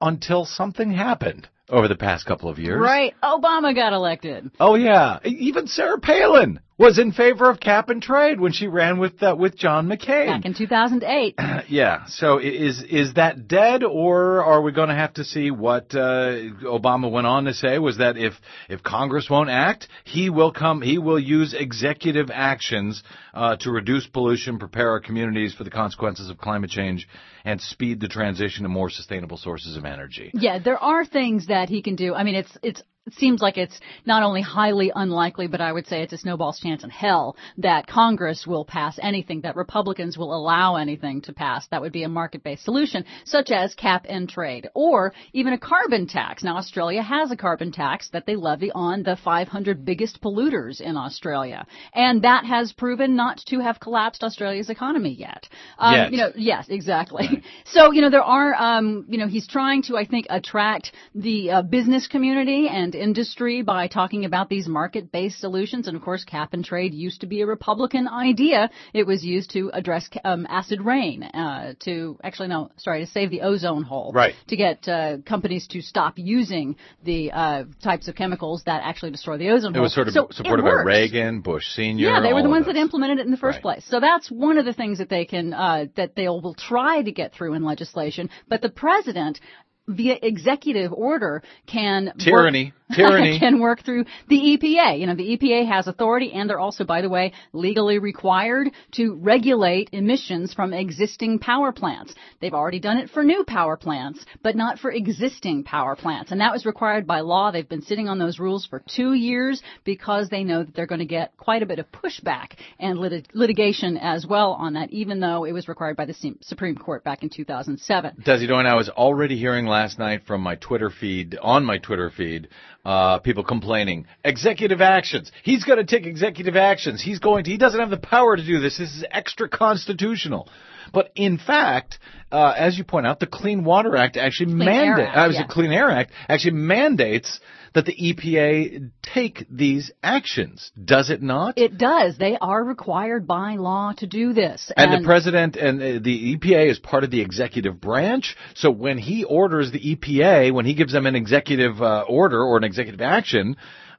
until something happened over the past couple of years. Right. Obama got elected. Oh yeah, even Sarah Palin was in favor of cap and trade when she ran with uh, with John McCain. Back in 2008. Yeah. So is is that dead, or are we going to have to see what uh, Obama went on to say? Was that if if Congress won't act, he will come. He will use executive actions uh, to reduce pollution, prepare our communities for the consequences of climate change, and speed the transition to more sustainable sources of energy. Yeah, there are things that he can do. I mean, it's it's it seems like it's not only highly unlikely, but I would say it's a snowball's chance in hell that Congress will pass anything, that Republicans will allow anything to pass. That would be a market-based solution, such as cap and trade, or even a carbon tax. Now, Australia has a carbon tax that they levy on the 500 biggest polluters in Australia, and that has proven not to have collapsed Australia's economy yet. Um, Yet. You know, yes, exactly. So, you know, there are, um, you know, he's trying to, I think, attract the uh, business community and industry by talking about these market-based solutions. And of course, cap and trade used to be a Republican idea. It was used to address um, acid rain, uh, to actually, no, sorry, to save the ozone hole. Right. To get uh, companies to stop using the uh, types of chemicals that actually destroy the ozone It hole. was sort of So supported by. Reagan, Bush Senior. Yeah, they were the ones that implemented it in the first place. So that's one of the things that they can uh, that they will try to get through in legislation. But the president, via executive order, can Tyranny. work, Tyranny. can work through the EPA. You know, the EPA has authority, and they're also, by the way, legally required to regulate emissions from existing power plants. They've already done it for new power plants, but not for existing power plants. And that was required by law. They've been sitting on those rules for two years because they know that they're going to get quite a bit of pushback and lit- litigation as well on that, even though it was required by the Supreme Court back in 2007. Desi, and I was already hearing last night from my Twitter feed, on my Twitter feed, uh, people complaining, executive actions. He's going to take executive actions. He's going to, he doesn't have the power to do this. This is extra constitutional. But in fact, uh, as you point out, the Clean Water Act actually mandates, was yes. Clean Air Act actually mandates that the EPA take these actions. Does it not? It does. They are required by law to do this. And, the president and uh, the EPA is part of the executive branch. So when he orders the EPA, when he gives them an executive uh, order or an executive action,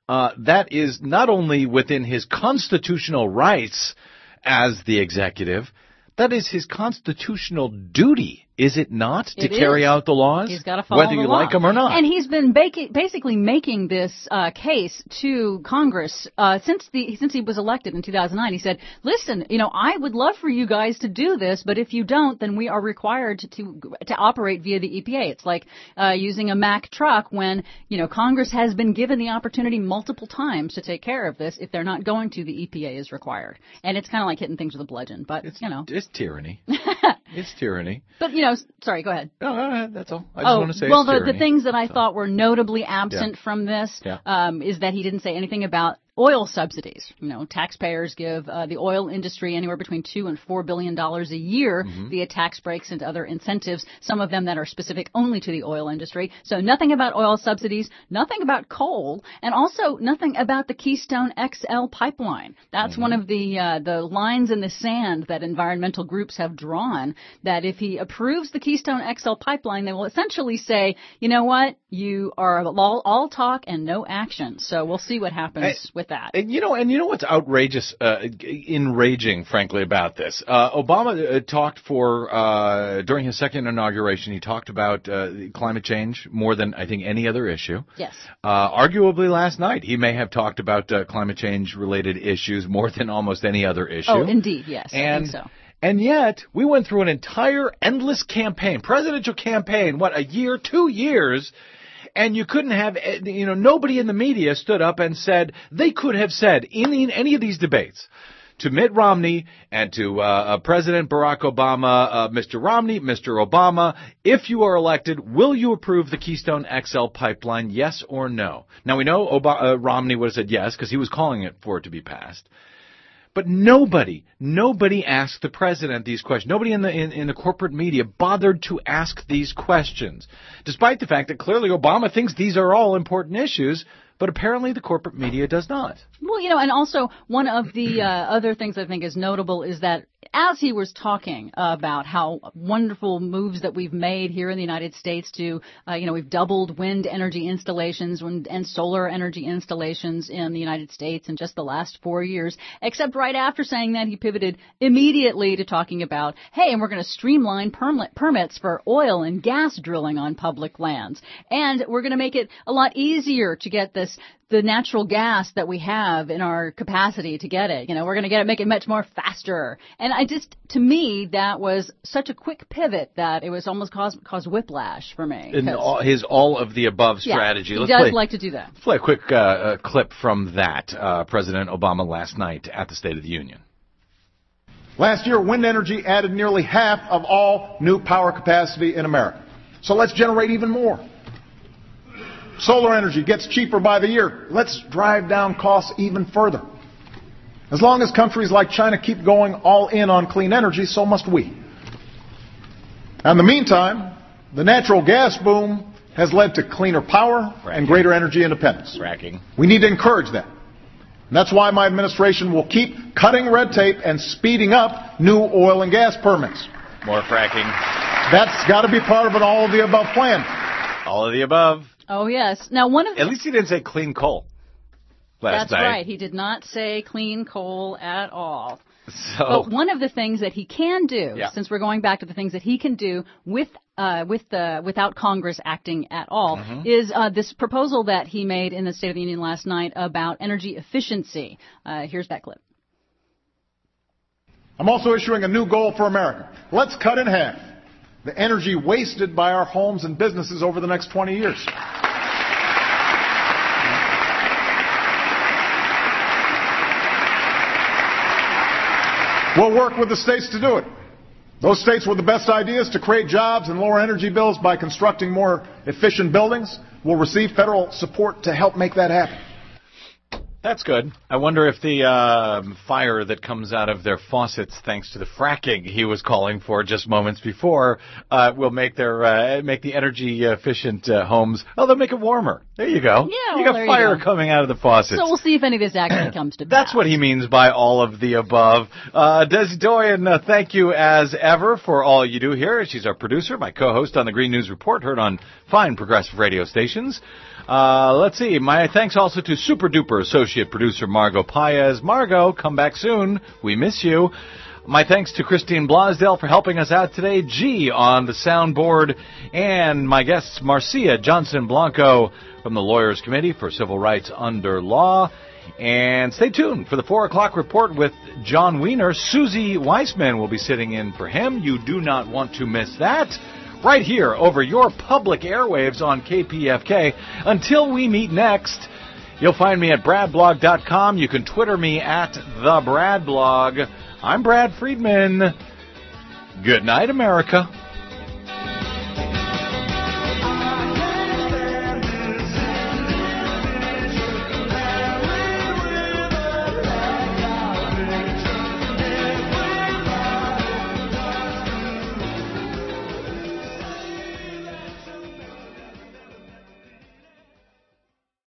uh, that is not only within his constitutional rights as the executive, that is his constitutional duty, is it not, to It carry is. out the laws? He's got to follow whether the you law. like them or not. And he's been basically making this uh, case to Congress uh, since the since he was elected in 2009. He said, "Listen, you know, I would love for you guys to do this, but if you don't, then we are required to to, to operate via the EPA. It's like uh, using a Mack truck when you know Congress has been given the opportunity multiple times to take care of this. If they're not going to, the EPA is required, and it's kind of like hitting things with a bludgeon. But it's, you know, it's tyranny. it's tyranny. but you know, sorry, go ahead. No, no, no, that's all. I just oh, want to say well, the, the things that I thought were notably absent Yeah. from this Yeah. um, is that he didn't say anything about oil subsidies. You know, taxpayers give uh, the oil industry anywhere between two and four billion dollars a year Mm-hmm. via tax breaks and other incentives. Some of them that are specific only to the oil industry. So nothing about oil subsidies, nothing about coal, and also nothing about the Keystone XL pipeline. That's Mm-hmm. one of the uh, the lines in the sand that environmental groups have drawn. That if he approves the Keystone XL pipeline, they will essentially say, you know what, you are all, all talk and no action. So we'll see what happens with that. And you know, and you know what's outrageous, uh, enraging, frankly, about this? Uh, Obama uh, talked for uh, during his second inauguration. He talked about uh, climate change more than I think any other issue. Yes. Uh, arguably, last night he may have talked about uh, climate change related issues more than almost any other issue. Oh, indeed, yes. I And think so. and yet we went through an entire endless campaign, presidential campaign, what a year, two years, and you couldn't have, eh, you know, nobody in the media stood up and said they could have said in, in any of these debates. To Mitt Romney and to uh, uh, President Barack Obama, uh, Mr. Romney, Mr. Obama, if you are elected, will you approve the Keystone XL pipeline, yes or no? Now we know uh, Romney would have said yes because he was calling it for it to be passed. But nobody, nobody asked the president these questions. Nobody in the in, in the corporate media bothered to ask these questions, despite the fact that clearly Obama thinks these are all important issues, but apparently the corporate media does not. Well, you know, and also one of the uh, other things I think is notable is that as he was talking about how wonderful moves that we've made here in the United States to, uh, you know, we've doubled wind energy installations and, solar energy installations in the United States in just the last four years, except right after saying that, he pivoted immediately to talking about, hey, and we're going to streamline permit, permits for oil and gas drilling on public lands. And we're going to make it a lot easier to get this the natural gas that we have in our capacity to get it. You know, we're going to get it, make it much more faster. And I just, to me, that was such a quick pivot that it was almost caused, caused whiplash for me. In 'Cause- all, his all of the above Yeah, strategy. he Let's does play, like to do that. let's play a quick uh, uh, clip from that. Uh, President Obama last night at the State of the Union. Last year, wind energy added nearly half of all new power capacity in America. So let's generate even more. Solar energy gets cheaper by the year. Let's drive down costs even further. As long as countries like China keep going all in on clean energy, so must we. In the meantime, the natural gas boom has led to cleaner power and greater energy independence. Fracking. We need to encourage that. And that's why my administration will keep cutting red tape and speeding up new oil and gas permits. More fracking. That's got to be part of an all of the above plan. All of the above. Oh yes. Now one of the At least he didn't say clean coal. Last That's night. right. He did not say clean coal at all. So But one of the things that he can do, Yeah. since we're going back to the things that he can do with uh, with the without Congress acting at all, Mm-hmm. is uh, this proposal that he made in the State of the Union last night about energy efficiency. Uh, here's that clip. I'm also issuing a new goal for America. Let's cut in half the energy wasted by our homes and businesses over the next 20 years. We'll work with the states to do it. Those states with the best ideas to create jobs and lower energy bills by constructing more efficient buildings will receive federal support to help make that happen. That's good. I wonder if the um fire that comes out of their faucets, thanks to the fracking he was calling for just moments before, uh, will make their uh, make the energy efficient uh, homes. Oh, they'll make it warmer. There you go. Yeah, you well, got there you fire go. coming out of the faucets. So we'll see if any of this actually comes to pass. That's what he means by all of the above. Uh, Des Doyen, uh, thank you as ever for all you do here. She's our producer, my co-host on the Green News Report, heard on fine progressive radio stations. Uh, let's see. My thanks also to super duper associate producer Margot Paez. Margot, come back soon. We miss you. My thanks to Christine Blosdale for helping us out today. G on the soundboard. And my guests, Marcia Johnson Blanco from the Lawyers Committee for Civil Rights Under Law. And stay tuned for the 4 o'clock report with Jon Wiener. Suzi Weissman will be sitting in for him. You do not want to miss that. Right here over your public airwaves on KPFK. Until we meet next, you'll find me at bradblog.com. You can Twitter me at the Bradblog. I'm Brad Friedman. Good night, America.